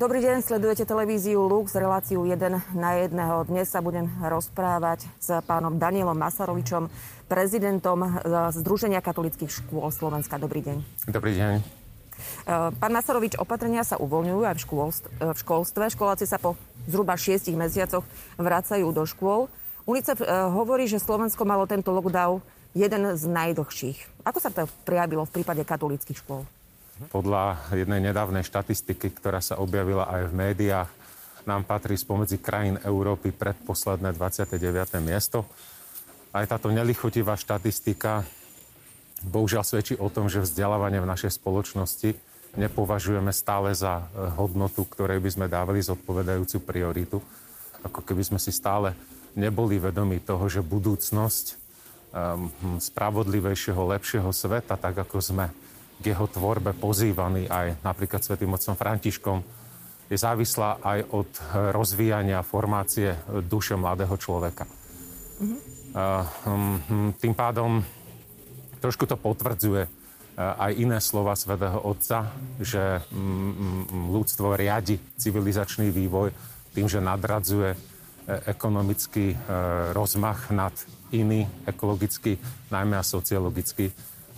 Dobrý deň, sledujete televíziu Lux, reláciu 1 na 1. Dnes sa budem rozprávať s pánom Danielom Masarovičom, prezidentom Združenia katolických škôl Slovenska. Dobrý deň. Dobrý deň. E, pán Masarovič, opatrenia sa uvoľňujú aj v, v školstve. Školáci sa po zhruba šiestich mesiacoch vracajú do škôl. UNICEF e, hovorí, že Slovensko malo tento lockdown jeden z najdlhších. Ako sa to prejavilo v prípade katolických škôl? Podľa jednej nedávnej štatistiky, ktorá sa objavila aj v médiách, nám patrí spomedzi krajín Európy predposledné 29. miesto. Aj táto nelichotivá štatistika bohužiaľ svedčí o tom, že vzdelávanie v našej spoločnosti nepovažujeme stále za eh, hodnotu, ktorej by sme dávali zodpovedajúcu prioritu. Ako keby sme si stále neboli vedomi toho, že budúcnosť um, spravodlivejšieho, lepšieho sveta, tak ako sme k jeho tvorbe pozývaný aj napríklad svätým otcom Františkom, je závislá aj od rozvíjania formácie duše mladého človeka. Mm-hmm. Tým pádom trošku to potvrdzuje aj iné slova svätého Otca, že ľudstvo riadi civilizačný vývoj tým, že nadradzuje e, ekonomický rozmach nad iný, ekologický, najmä a sociologický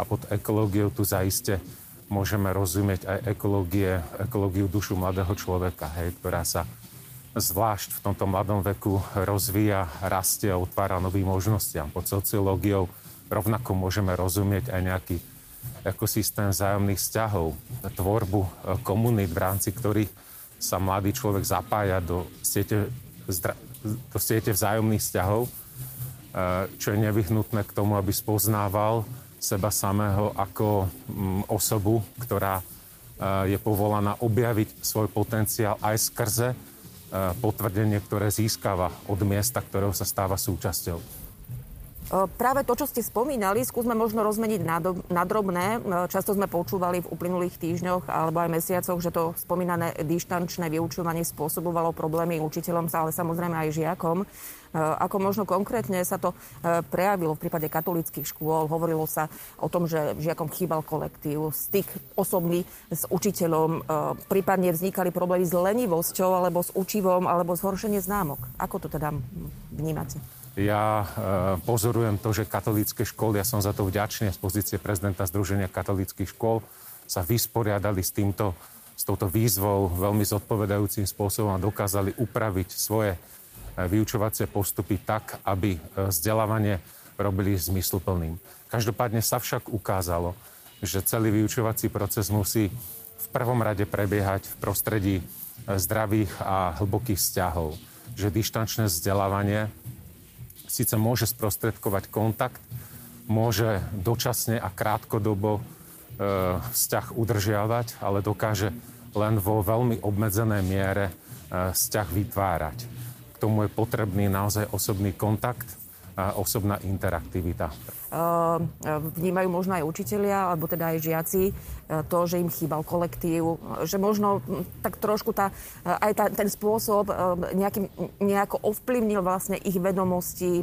a pod ekológiou tu zaiste môžeme rozumieť aj ekológie, ekológiu dušu mladého človeka, hej, ktorá sa zvlášť v tomto mladom veku rozvíja, rastie a otvára novým možnostiam. Pod sociológiou rovnako môžeme rozumieť aj nejaký ekosystém vzájomných vzťahov, tvorbu e, komunít, v rámci ktorých sa mladý človek zapája do siete, do siete vzájomných vzťahov, e, čo je nevyhnutné k tomu, aby spoznával seba samého ako mm, osobu, ktorá e, je povolaná objaviť svoj potenciál aj skrze e, potvrdenie, ktoré získava od miesta, ktorého sa stáva súčasťou. Práve to, čo ste spomínali, skúsme možno rozmeniť na, drobné. Často sme počúvali v uplynulých týždňoch alebo aj mesiacoch, že to spomínané dištančné vyučovanie spôsobovalo problémy učiteľom, ale samozrejme aj žiakom. Ako možno konkrétne sa to prejavilo v prípade katolických škôl? Hovorilo sa o tom, že žiakom chýbal kolektív, styk osobný s učiteľom, prípadne vznikali problémy s lenivosťou alebo s učivom alebo zhoršenie známok. Ako to teda vnímate? Ja e, pozorujem to, že katolícke školy, ja som za to vďačný z pozície prezidenta Združenia katolíckých škôl, sa vysporiadali s, týmto, s touto výzvou veľmi zodpovedajúcim spôsobom a dokázali upraviť svoje e, vyučovacie postupy tak, aby e, vzdelávanie robili zmysluplným. Každopádne sa však ukázalo, že celý vyučovací proces musí v prvom rade prebiehať v prostredí zdravých a hlbokých vzťahov. Že dištančné vzdelávanie síce môže sprostredkovať kontakt, môže dočasne a krátkodobo e, vzťah udržiavať, ale dokáže len vo veľmi obmedzenej miere e, vzťah vytvárať. K tomu je potrebný naozaj osobný kontakt, osobná interaktivita. Vnímajú možno aj učitelia, alebo teda aj žiaci e, to, že im chýbal kolektív, že možno tak trošku tá, e, aj tá, ten spôsob e, nejakým, nejako ovplyvnil vlastne ich vedomosti,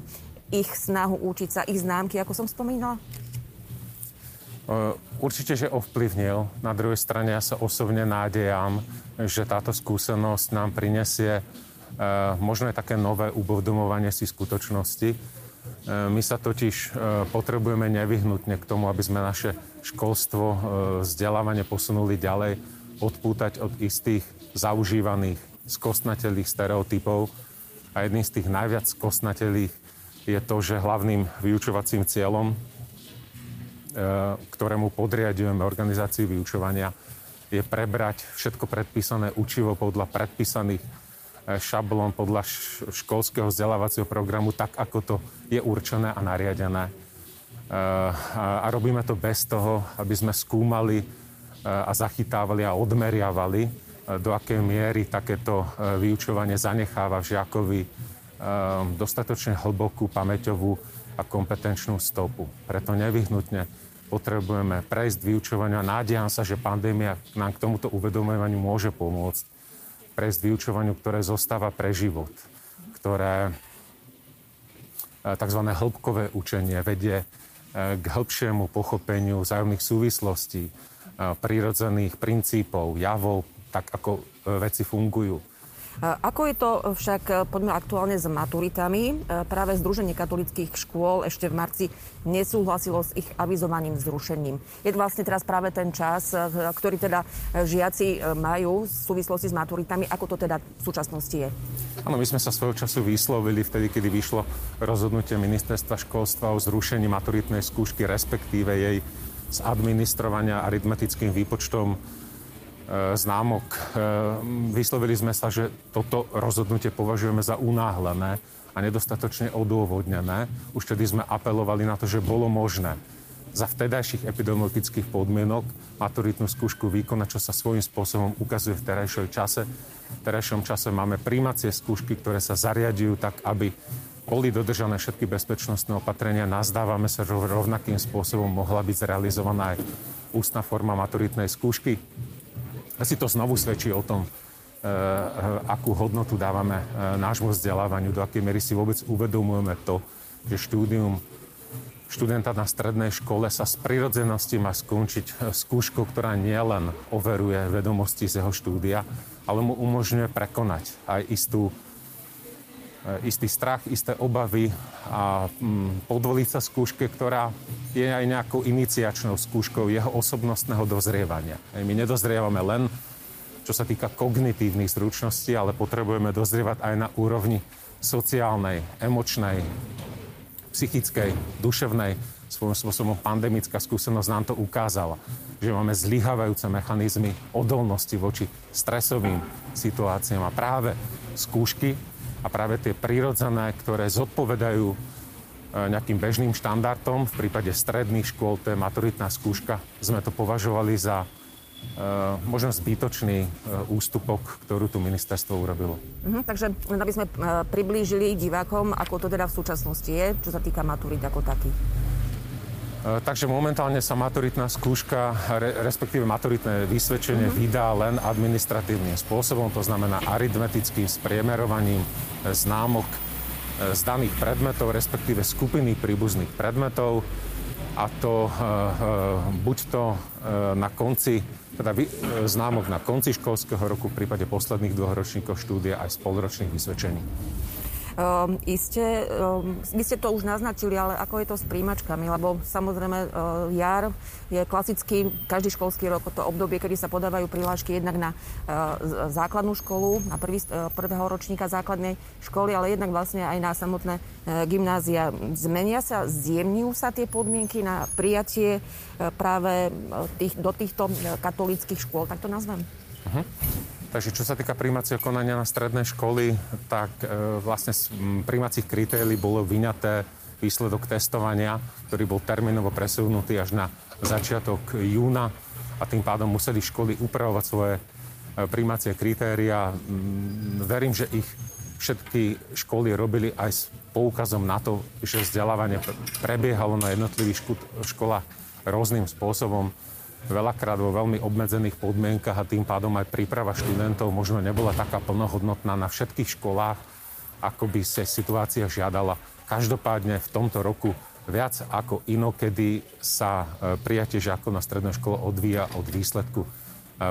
ich snahu učiť sa, ich známky, ako som spomínala? Určite, že ovplyvnil. Na druhej strane ja sa osobne nádejam, že táto skúsenosť nám prinesie možno aj také nové uvedomovanie si skutočnosti, E, my sa totiž e, potrebujeme nevyhnutne k tomu, aby sme naše školstvo, e, vzdelávanie posunuli ďalej, odpútať od istých zaužívaných skostnatelých stereotypov. A jedným z tých najviac skostnatelých je to, že hlavným vyučovacím cieľom, ktorému podriadujeme organizáciu vyučovania, je prebrať všetko predpísané učivo podľa predpísaných šablón podľa školského vzdelávacieho programu tak, ako to je určené a nariadené. E, a robíme to bez toho, aby sme skúmali e, a zachytávali a odmeriavali, e, do akej miery takéto vyučovanie zanecháva v žiakovi dostatočne hlbokú pamäťovú a kompetenčnú stopu. Preto nevyhnutne potrebujeme prejsť vyučovania. Nádejam sa, že pandémia nám k tomuto uvedomovaniu môže pomôcť prejsť vyučovaniu, ktoré zostáva pre život, ktoré e, tzv. hĺbkové učenie vedie e, k hĺbšiemu pochopeniu vzájomných súvislostí, e, prírodzených princípov, javov, tak, ako veci fungujú. Ako je to však, e, poďme aktuálne s maturitami? E, práve Združenie katolických škôl ešte v marci nesúhlasilo s ich avizovaným zrušením. Je vlastne teraz práve ten čas, e, ktorý teda žiaci majú v súvislosti s maturitami. Ako to teda v súčasnosti je? Áno, my sme sa svojho času vyslovili vtedy, kedy vyšlo rozhodnutie ministerstva školstva o zrušení maturitnej skúšky, respektíve jej z administrovania aritmetickým výpočtom E, známok. E, vyslovili sme sa, že toto rozhodnutie považujeme za unáhlené a nedostatočne odôvodnené. Už tedy sme apelovali na to, že bolo možné za vtedajších epidemiologických podmienok maturitnú skúšku vykonať, čo sa svojím spôsobom ukazuje v terajšom čase. V terajšom čase máme príjmacie skúšky, ktoré sa zariadujú tak, aby boli dodržané všetky bezpečnostné opatrenia. Nazdávame sa, že rovnakým spôsobom mohla byť zrealizovaná aj ústna forma maturitnej skúšky. Asi to znovu svedčí o tom, e, e, akú hodnotu dávame e, nášmu vzdelávaniu, do akej miery si vôbec uvedomujeme to, že štúdium študenta na strednej škole sa z prirodzenosti má skončiť skúškou, ktorá nielen overuje vedomosti z jeho štúdia, ale mu umožňuje prekonať aj istú, istý strach, isté obavy a mm, podvoliť sa skúške, ktorá je aj nejakou iniciačnou skúškou jeho osobnostného dozrievania. My nedozrievame len, čo sa týka kognitívnych zručností, ale potrebujeme dozrievať aj na úrovni sociálnej, emočnej, psychickej, duševnej. Svojím spôsobom pandemická skúsenosť nám to ukázala, že máme zlyhávajúce mechanizmy odolnosti voči stresovým situáciám a práve skúšky a práve tie prírodzené, ktoré zodpovedajú E, nejakým bežným štandardom. V prípade stredných škôl, to je maturitná skúška, sme to považovali za Uh, možno zbytočný uh, ústupok, ktorú tu ministerstvo urobilo. Uh-huh, takže aby sme priblížili divákom, ako to teda v súčasnosti je, čo sa týka maturit ako taký. Takže momentálne sa maturitná skúška, re, respektíve maturitné vysvedčenie uh-huh. vydá len administratívnym spôsobom, to znamená aritmetickým spriemerovaním známok E, z daných predmetov, respektíve skupiny príbuzných predmetov a to e, e, buď to na konci, teda známok na konci školského roku, v prípade posledných dvoch ročníkov štúdia aj spolročných vysvedčení. Um, iste, um, vy ste to už naznačili, ale ako je to s príjmačkami? Lebo samozrejme uh, jar je klasický, každý školský rok to obdobie, kedy sa podávajú prihlášky jednak na uh, základnú školu, na prvý, uh, prvého ročníka základnej školy, ale jednak vlastne aj na samotné uh, gymnázia. Zmenia sa, zjemňujú sa tie podmienky na prijatie uh, práve tých, do týchto katolických škôl, tak to nazvem? Uh-huh. Takže čo sa týka príjmacieho konania na stredné školy, tak e, vlastne z príjmacích kritérií bolo vyňaté výsledok testovania, ktorý bol termínovo presunutý až na začiatok júna a tým pádom museli školy upravovať svoje e, príjmacie kritéria. Verím, že ich všetky školy robili aj s poukazom na to, že vzdelávanie prebiehalo na jednotlivých školách rôznym spôsobom veľakrát vo veľmi obmedzených podmienkach a tým pádom aj príprava študentov možno nebola taká plnohodnotná na všetkých školách, ako by sa situácia žiadala. Každopádne v tomto roku viac ako inokedy sa e, prijatie žiakov na strednej škole odvíja od výsledku e,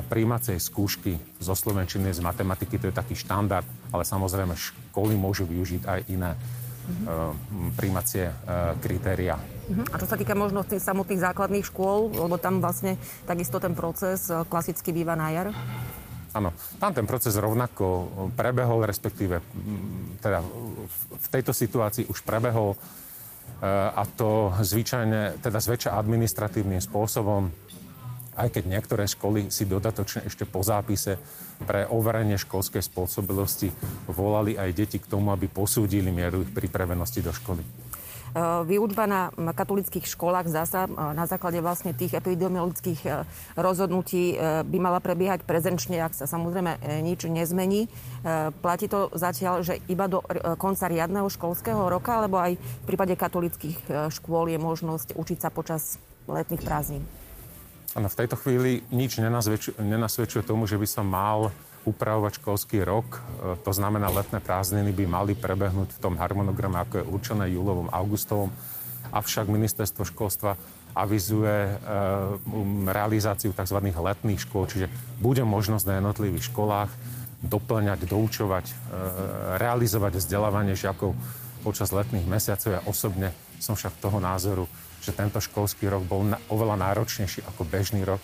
príjmacej skúšky zo slovenčiny, z matematiky, to je taký štandard, ale samozrejme školy môžu využiť aj iné mm-hmm. príjmacie kritéria. Uh-huh. A čo sa týka možno tých samotných základných škôl, lebo tam vlastne takisto ten proces e, klasicky býva na jar? Áno, tam ten proces rovnako prebehol, respektíve teda v tejto situácii už prebehol e, a to zvyčajne, teda zväčša administratívnym spôsobom, aj keď niektoré školy si dodatočne ešte po zápise pre overenie školskej spôsobilosti volali aj deti k tomu, aby posúdili mieru ich pripravenosti do školy. E, výučba na katolických školách zdá sa e, na základe vlastne tých epidemiologických e, rozhodnutí by mala prebiehať prezenčne, ak sa samozrejme nič nezmení. Platí to zatiaľ, že iba do konca riadneho školského roka, alebo aj v prípade katolických škôl je možnosť učiť sa počas letných prázdnin? Áno, v tejto chvíli nič nenasvedčuje tomu, že by som mal upravovať školský rok. E, to znamená, letné prázdniny by mali prebehnúť v tom harmonograme, ako je určené júlovom, augustovom avšak ministerstvo školstva avizuje um, realizáciu tzv. letných škôl, čiže bude možnosť na jednotlivých školách doplňať, doučovať, realizovať vzdelávanie žiakov počas letných mesiacov. Ja osobne som však toho názoru, že tento školský rok bol oveľa náročnejší ako bežný rok.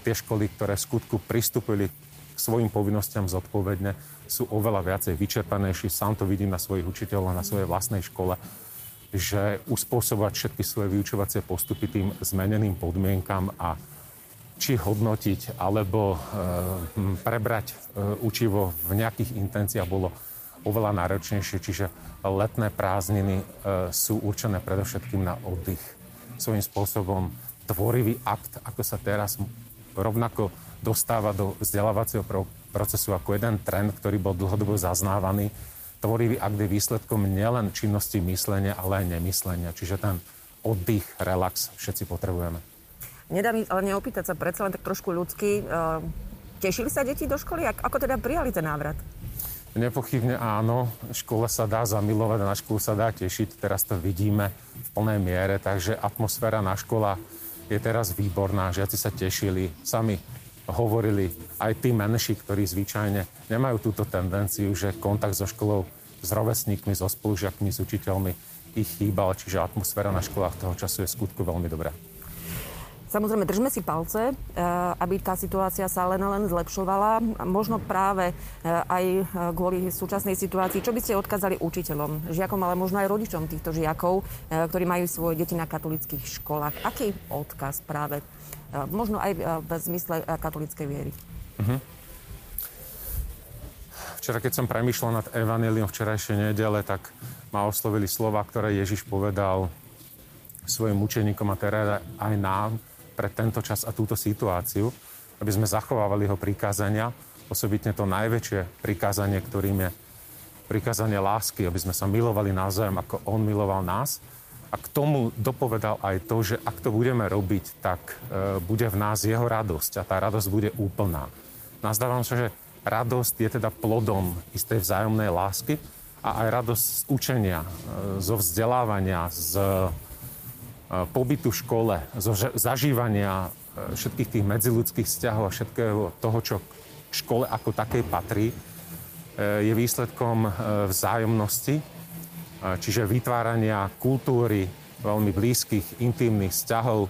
Tie školy, ktoré v skutku pristúpili k svojim povinnostiam zodpovedne, sú oveľa viacej vyčerpanejší. Sám to vidím na svojich učiteľoch, na svojej vlastnej škole že uspôsobovať všetky svoje vyučovacie postupy tým zmeneným podmienkam a či hodnotiť alebo e, prebrať e, učivo v nejakých intenciách bolo oveľa náročnejšie, čiže letné prázdniny e, sú určené predovšetkým na oddych. Svojím spôsobom tvorivý akt, ako sa teraz rovnako dostáva do vzdelávacieho procesu ako jeden trend, ktorý bol dlhodobo zaznávaný, tvorivý akt je výsledkom nielen činnosti myslenia, ale aj nemyslenia. Čiže ten oddych, relax všetci potrebujeme. Nedá mi ale neopýtať sa predsa len tak trošku ľudsky. E, tešili sa deti do školy? Ako teda prijali ten návrat? Nepochybne áno. Škola sa dá zamilovať a na školu sa dá tešiť. Teraz to vidíme v plnej miere, takže atmosféra na škola je teraz výborná. Žiaci sa tešili, sami hovorili aj tí menší, ktorí zvyčajne nemajú túto tendenciu, že kontakt so školou, s rovesníkmi, so spolužiakmi, s učiteľmi ich chýbal, čiže atmosféra na školách toho času je skutku veľmi dobrá. Samozrejme, držme si palce, eh, aby tá situácia sa len len zlepšovala. Možno práve eh, aj eh, kvôli súčasnej situácii. Čo by ste odkázali učiteľom, žiakom, ale možno aj rodičom týchto žiakov, ktorí majú svoje deti na katolických školách? Aký odkaz práve možno aj v zmysle katolíckej viery. Uh-huh. Včera, keď som premýšľal nad Evangelium včerajšej nedele, tak ma oslovili slova, ktoré Ježiš povedal svojim učeníkom a teda aj nám pre tento čas a túto situáciu, aby sme zachovávali jeho prikázania, osobitne to najväčšie prikázanie, ktorým je prikázanie lásky, aby sme sa milovali navzájom, ako on miloval nás a k tomu dopovedal aj to, že ak to budeme robiť, tak e, bude v nás jeho radosť a tá radosť bude úplná. Nazdávam sa, že radosť je teda plodom istej vzájomnej lásky a aj radosť z učenia, e, zo vzdelávania, z pobytu v škole, zo zažívania e, všetkých tých medziludských vzťahov a všetkého toho, čo k škole ako takej patrí, e, je výsledkom vzájomnosti čiže vytvárania kultúry veľmi blízkych, intimných vzťahov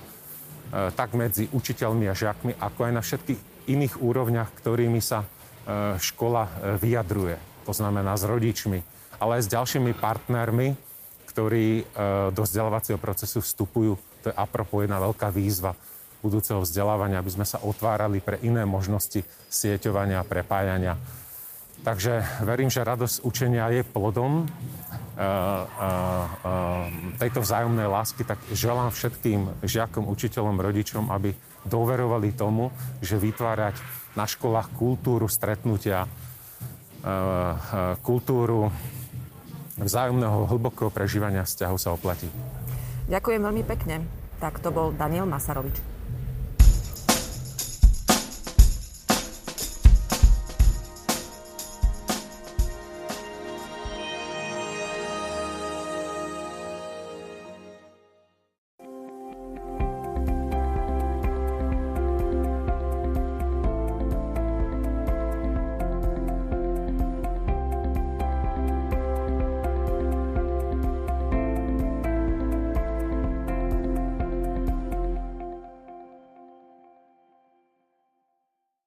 tak medzi učiteľmi a žiakmi, ako aj na všetkých iných úrovniach, ktorými sa škola vyjadruje. To znamená s rodičmi, ale aj s ďalšími partnermi, ktorí do vzdelávacieho procesu vstupujú. To je apropo jedna veľká výzva budúceho vzdelávania, aby sme sa otvárali pre iné možnosti sieťovania, prepájania. Takže verím, že radosť učenia je plodom tejto vzájomnej lásky, tak želám všetkým žiakom, učiteľom, rodičom, aby doverovali tomu, že vytvárať na školách kultúru stretnutia, kultúru vzájomného hlbokého prežívania vzťahu sa oplatí. Ďakujem veľmi pekne. Tak to bol Daniel Masarovič.